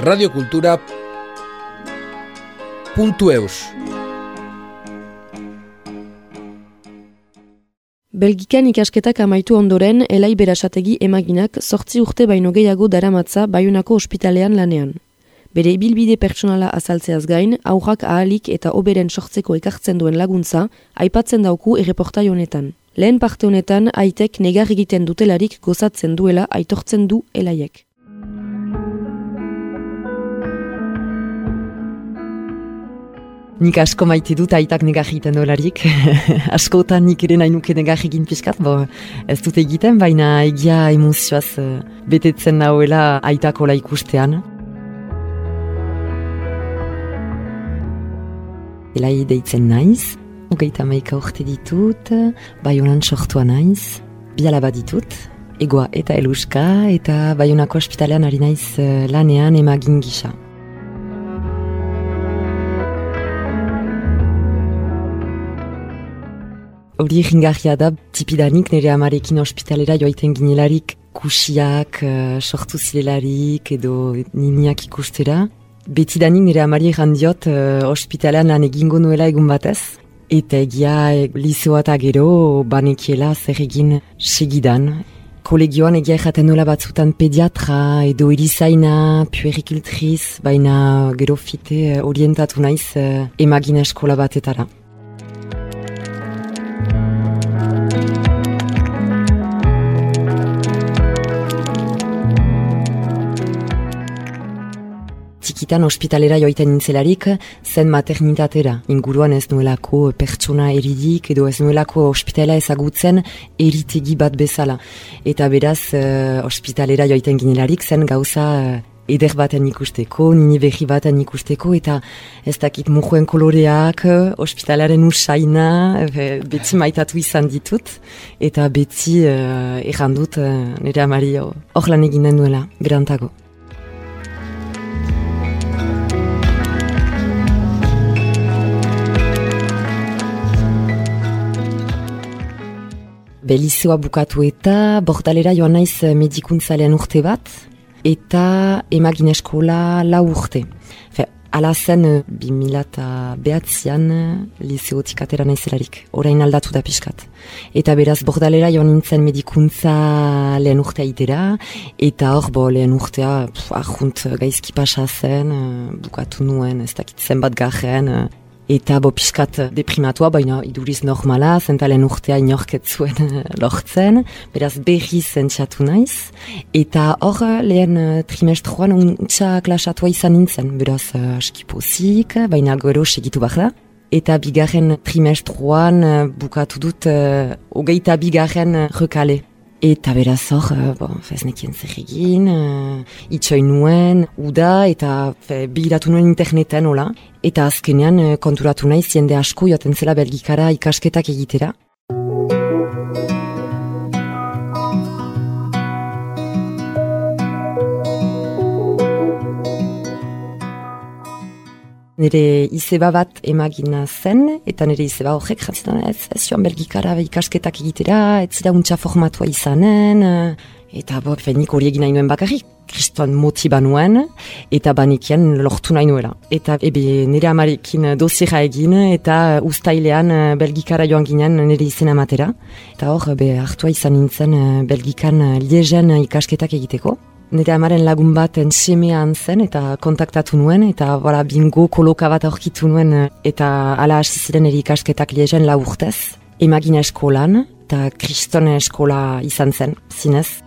radiokultura.eus Belgikan ikasketak amaitu ondoren, elai berasategi emaginak sortzi urte baino gehiago daramatza baiunako ospitalean lanean. Bere ibilbide pertsonala azaltzeaz gain, aurrak ahalik eta oberen sortzeko ekartzen duen laguntza, aipatzen dauku erreportai honetan. Lehen parte honetan, aitek negar egiten dutelarik gozatzen duela aitortzen du elaiek. Nik asko maite dut aitak negar egiten dolarik. Askotan nik ere nahi nuke negar egin pixkat, bo ez dut egiten, baina egia emozioaz uh, betetzen nahuela aitako ikustean. Elai deitzen naiz, ugeita maika urte ditut, bai honan sortua naiz, biala bat ditut, egoa eta eluska, eta bai honako ospitalean ari naiz uh, lanean emagin gisa. Hori egingarria da, tipidanik nire amarekin ospitalera joaiten ginelarik kusiak, uh, sortu zilelarik edo niniak ikustera. Betidanik nire amari diot uh, ospitalean lan egingo nuela egun batez. Eta egia e, lizoa eta gero banekiela zer egin segidan. Kolegioan egia erraten nola batzutan pediatra edo erizaina, puerikiltriz, baina gero fite orientatu naiz uh, emagina eskola batetara. Txikitan ospitalera joiten nintzelarik zen maternitatera. Inguruan ez nuelako pertsona eridik edo ez nuelako ospitala ezagutzen eritegi bat bezala. Eta beraz uh, ospitalera joiten ginelarik zen gauza uh, eder baten ikusteko, nini behi baten ikusteko, eta ez dakit mujuen koloreak, ospitalaren usaina, beti maitatu izan ditut, eta beti uh, errandut uh, nire amari hor lan eginen duela, berantago. Belizoa bukatu eta bordalera joan naiz eh, medikuntzalean urte bat, eta emagin eskola lau urte. Fe, ala zen, eh, bi mila eta behatzean eh, lizeotik atera naizelarik, orain aldatu da pixkat. Eta beraz, bordalera joan nintzen medikuntza lehen urtea itera, eta hor, bo, lehen urtea, ahunt gaizki pasa zen, bukatu nuen, ez dakitzen bat garen, Eta bo piskat deprimatua, baina iduriz normala, zentalen urtea inorketzuen eh, lortzen, beraz berri zentxatu naiz. Eta hor lehen eh, trimestruan untsa klasatua izan nintzen, beraz uh, askipozik, baina gero segitu behar da. Eta bigarren trimestruan bukatu dut uh, ogeita bigarren rekale. Eta beraz hor, uh, bon, fez nekien zer egin, uh, nuen, uda, eta fe, bigiratu nuen interneten, hola. Eta azkenean uh, konturatu nahi ziende asko joaten zela belgikara ikasketak egitera. Nire izeba bat emagina zen, eta nire izeba horrek jantzen ez, ez joan belgikara ikasketak egitera, ez zida untxa formatua izanen, eta bo, nik hori egin nahi nuen bakarrik, kristuan motiba nuen, eta banikian lortu nahi nuela. Eta ebe nire amarekin dosiera egin, eta ustailean belgikara joan ginen nire izena matera. Eta hor, be, hartua izan nintzen belgikan liezen ikasketak egiteko. Nire amaren lagun baten semean zen eta kontaktatu nuen eta bora, bingo koloka bat aurkitu nuen eta ala hasi ziren erikasketak liezen la urtez. Emagina eskolan eta kristone eskola izan zen, zinez.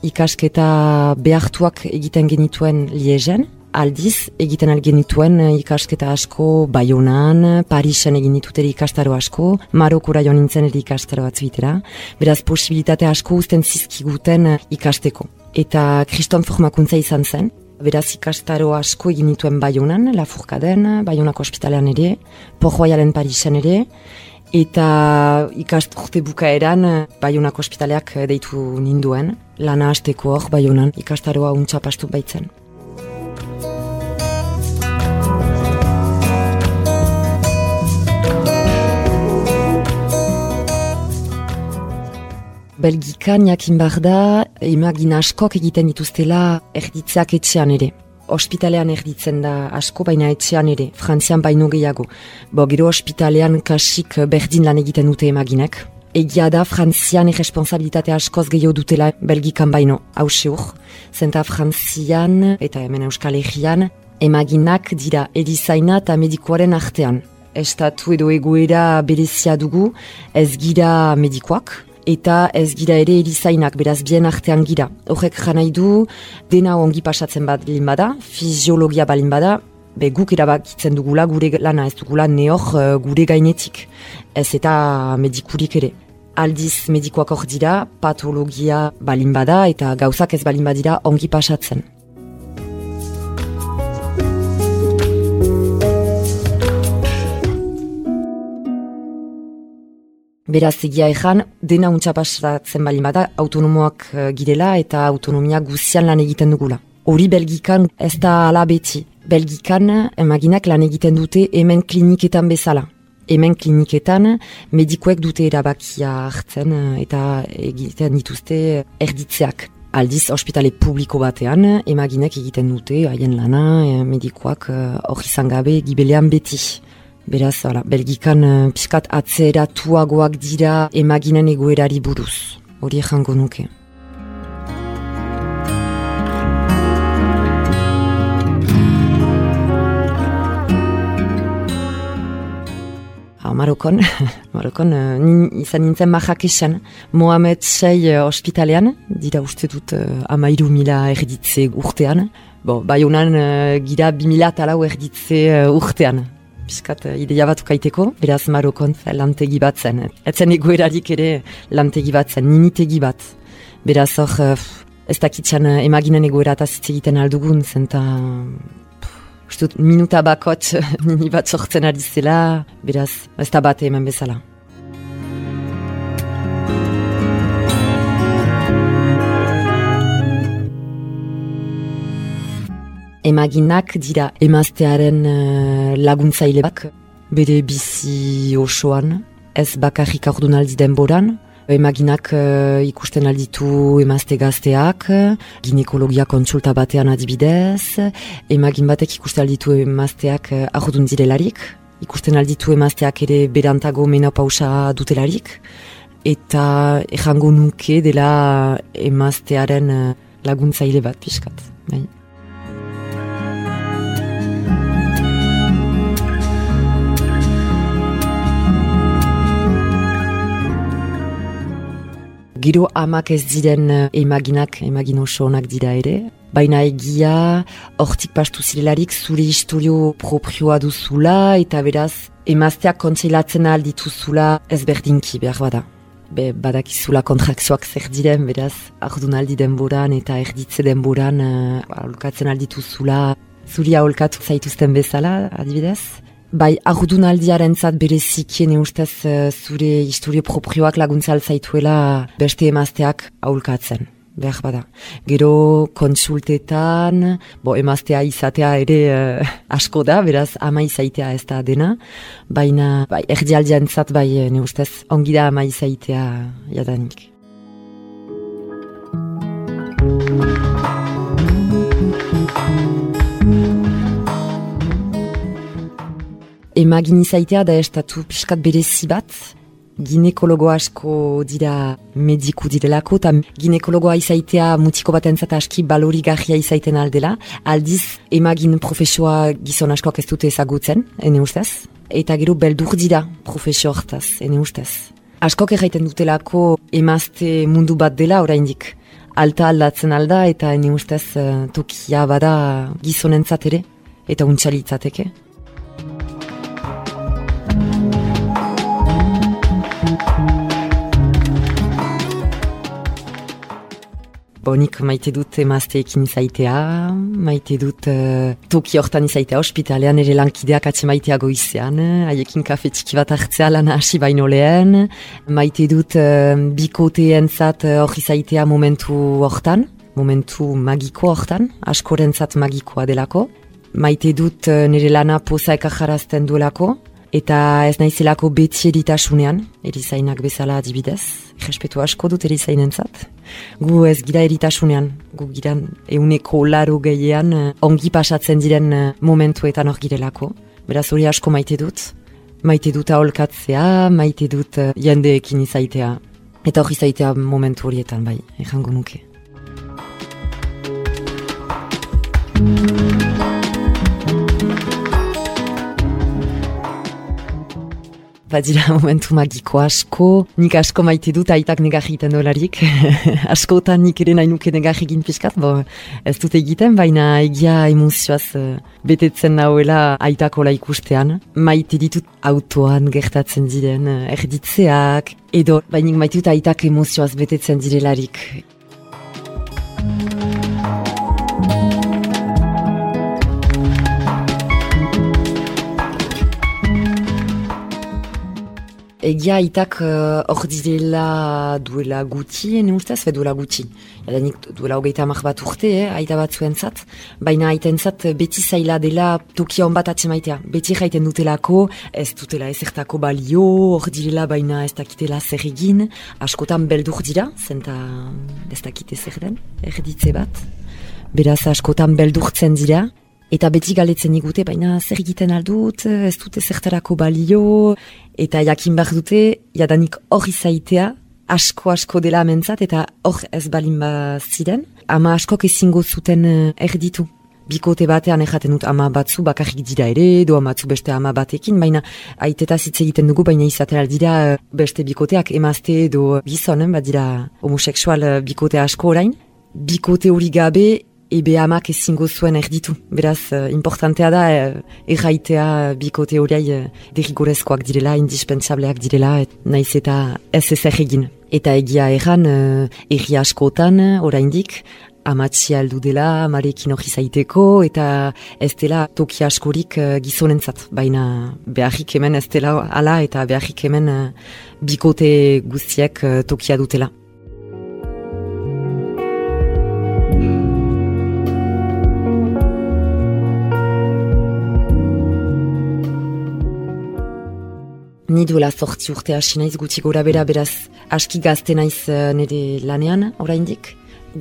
Ikasketa behartuak egiten genituen liezen, aldiz egiten algenituen eh, ikasketa asko Bayonan, Parisen egin dituteri ikastaro asko, Marokura joan nintzen eri ikastaro batzuitera, beraz posibilitate asko uzten zizkiguten eh, ikasteko. Eta kriston formakuntza izan zen, beraz ikastaro asko egin dituen Bayonan, La Furkaden, Bayonako ospitalean ere, Porroialen Parisen ere, eta ikasturte bukaeran eh, Bayonako ospitaleak deitu ninduen, lana hasteko hor Bayonan ikastaroa untxapastu baitzen. Belgikan jakin behar da, emagin askok egiten dituztela erditzeak etxean ere. Ospitalean erditzen da asko, baina etxean ere, frantzian baino gehiago. Bo, gero ospitalean kasik berdin lan egiten dute emaginek. Egia da, frantzian irresponsabilitate askoz gehiago dutela belgikan baino, hause hor. Zenta frantzian, eta hemen euskal egian, emaginak dira edizaina eta medikoaren artean. Estatu edo egoera berezia dugu, ez gira medikoak, eta ez gira ere erizainak, beraz bien artean gira. Horrek janai du, dena ongi pasatzen bat bada, fiziologia balin bada, be guk erabakitzen dugula gure lana ez dugula neor uh, gure gainetik. Ez eta medikurik ere. Aldiz medikoak hor dira, patologia balin bada eta gauzak ez balin badira ongi pasatzen. Beraz egia ezan, dena untsa pasatzen bali bada, autonomoak uh, girela eta autonomia guzian lan egiten dugula. Hori Belgikan ez da ala beti. Belgikan emaginak lan egiten dute hemen kliniketan bezala. Hemen kliniketan medikoek dute erabakia hartzen uh, eta egiten dituzte erditzeak. Aldiz, ospitale publiko batean, emaginek egiten dute, haien lana, eh, medikoak hori uh, gabe gibelean beti. Beraz, ala, belgikan uh, piskat atzeratuagoak dira emaginen egoerari buruz. Hori jango nuke. Marokon, Marokon uh, izan nintzen esan. Mohamed Sei uh, ospitalean, dira uste dut uh, amairu mila erditze urtean. Bo, bai honan uh, gira bi mila talau erditze uh, urtean piskat uh, ideia bat ukaiteko, beraz Marokon lantegi bat zen. Etzen egoerarik ere lantegi bat zen, ninitegi bat. Beraz hor, uh, ez dakitxan emaginen egoera eta egiten aldugun zen, eta ustut, minuta bakot nini bat sortzen ari zela, beraz ez da bat hemen bezala. Emaginak dira emaztearen uh, laguntzaile bak, bere bizi osoan, ez bakarrik aurdunaldi denboran, emaginak uh, ikusten alditu emazte gazteak, ginekologia kontsulta batean adibidez, emagin batek ikusten alditu emazteak uh, aurdun direlarik, ikusten alditu emazteak ere berantago menopausa dutelarik, eta errango nuke dela emaztearen laguntzaile bat pixkat. Bai. Gero amak ez diren eh, emaginak, emagin oso onak dira ere. Baina egia, hortik pastu zirelarik zure historio propioa duzula eta beraz, emazteak kontseilatzen aldituzula ez berdinki behar bada. Be, badakizula kontrakzioak zer diren, beraz, ardun aldi denboran eta erditze denboran uh, aholkatzen aldituzula, zuri aholkatu zaituzten bezala, adibidez. Bai, ardun aldiaren zat berezikien ustez uh, zure historio proprioak laguntzal zaituela beste emazteak aulkatzen. Behar bada. Gero konsultetan, bo emaztea izatea ere uh, asko da, beraz ama izaitea ez da dena. Baina bai, erdi aldian zat bai ne ustez ongi da ama izaitea jadanik. Emagin izaitea da estatu piskat berezi bat, ginekologo asko dira mediku direlako, eta ginekologoa izaitea mutiko bat entzata aski balorigarria izaiten aldela, aldiz emagin profesioa gizon askoak ez dute ezagutzen, ene ustez, eta gero beldur dira profesio hortaz, ene ustez. Askok erraiten dutelako emazte mundu bat dela oraindik, alta aldatzen alda eta ene ustez uh, tokia bada gizonentzat ere, eta untxalitzateke. Bonik maite dut emazteekin izaitea, maite dut uh, toki hortan izaitea ospitalean ere lankideak atxe maitea goizean, haiekin kafe txiki bat hartzea lan hasi baino lehen, maite dut uh, bikoteen zat uh, hor izaitea momentu hortan, momentu magiko hortan, askoren zat magikoa delako, maite dut uh, nire lana poza ekajarazten duelako, eta ez naizelako beti eritasunean, erizainak bezala adibidez, respetu asko dut erizainen zat. Gu ez gira eritasunean, gu gira euneko laro gehiean eh, ongi pasatzen diren eh, momentuetan hor girelako. Beraz hori asko maite dut, maite dut aholkatzea, maite dut uh, jendeekin izaitea. Eta hori izaitea momentu horietan bai, ejango nuke. Badira momentu magiko asko, nik asko maite dut aitak negar dolarik. Askotan nik ere nahi nuke negar egin pixkat, bo ez dut egiten, baina egia emozioaz uh, betetzen nauela aitakola ikustean. Maite ditut autoan gertatzen diren, uh, erditzeak, edo bainik maite dut aitak emozioaz betetzen direlarik. Egia itak uh, hor uh, direla duela guti, ene ustez, fe duela guti. Adanik duela hogeita amak bat urte, eh, aita bat zuen zat. Baina aiten zat beti zaila dela tokia hon bat atzemaitea. Beti jaiten dutelako, ez dutela ezertako balio, hor direla baina ez dakitela zer egin. Askotan beldur dira, zenta ez dakite zer den, erditze bat. Beraz askotan beldurtzen dira, Eta beti galetzen igute, baina zer egiten aldut, ez dute zertarako balio, eta jakin behar dute, jadanik hori zaitea, asko-asko dela amentzat, eta hor ez balin ziren, ama askok ezingo zuten eh, erditu. Bikote batean ejaten dut ama batzu bakarrik dira ere, do amatzu beste ama batekin, baina aiteta zitze egiten dugu, baina izatea dira eh, beste bikoteak emazte edo gizonen, bat dira homoseksual eh, bikote asko orain. Bikote hori gabe, ebe amak ezingo zuen erditu. Beraz, uh, importantea da, uh, erraitea bikote horiai uh, derrigorezkoak direla, indispensableak direla, et, naiz eta ez ez egin. Eta egia erran, uh, erri askotan, oraindik, amatxia aldu dela, amarekin hori zaiteko, eta ez dela toki askorik uh, gizonentzat. Baina beharrik hemen ez dela ala, eta beharrik hemen uh, bikote guztiek uh, tokia dutela. Ni duela sortzi urte hasi naiz gutxi gora bera beraz aski gazte naiz uh, nire lanean oraindik.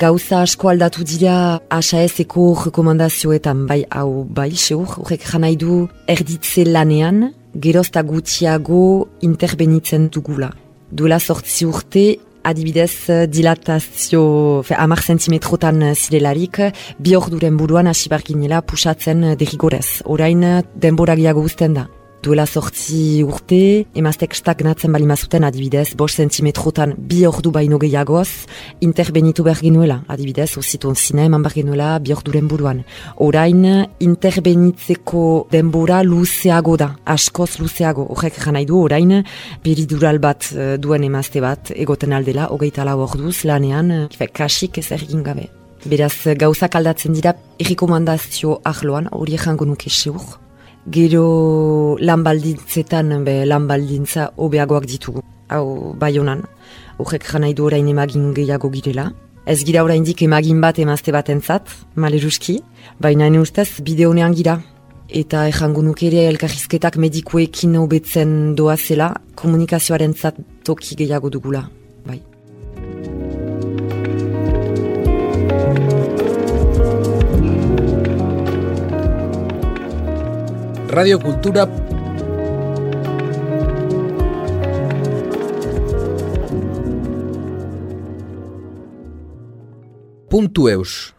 Gauza asko aldatu dira ASAS-eko rekomandazioetan bai hau bai seur, horrek janai du erditze lanean gerozta gutxiago interbenitzen dugula. Duela sortzi urte adibidez dilatazio fe, amar zentimetrotan zirelarik bi orduren buruan hasi barginela pusatzen derrigorez. Orain denbora giago uzten da duela sortzi urte, emaztek stagnatzen bali mazuten adibidez, bos zentimetrotan bi ordu baino gehiagoz, interbenitu behar genuela, adibidez, ozituen zine eman behar genuela bi orduren buruan. Orain, interbenitzeko denbora luzeago da, askoz luzeago, horrek janai du, orain, beridural bat uh, duen emazte bat, egoten aldela, hogeita lau orduz, lanean, uh, kasik ez ergin gabe. Beraz, gauzak aldatzen dira, errekomandazio ahloan, hori ejango nuke seur, gero lan baldintzetan be, lan baldintza hobeagoak ditugu. Hau, bai honan, horrek janai du orain emagin gehiago girela. Ez gira oraindik emagin bat emazte bat entzat, maleruski, baina ene ustez bide honean gira. Eta errango nuke ere elkarrizketak medikuekin hobetzen doazela, komunikazioaren zat toki gehiago dugula. Radio Cultura. Puntu eus.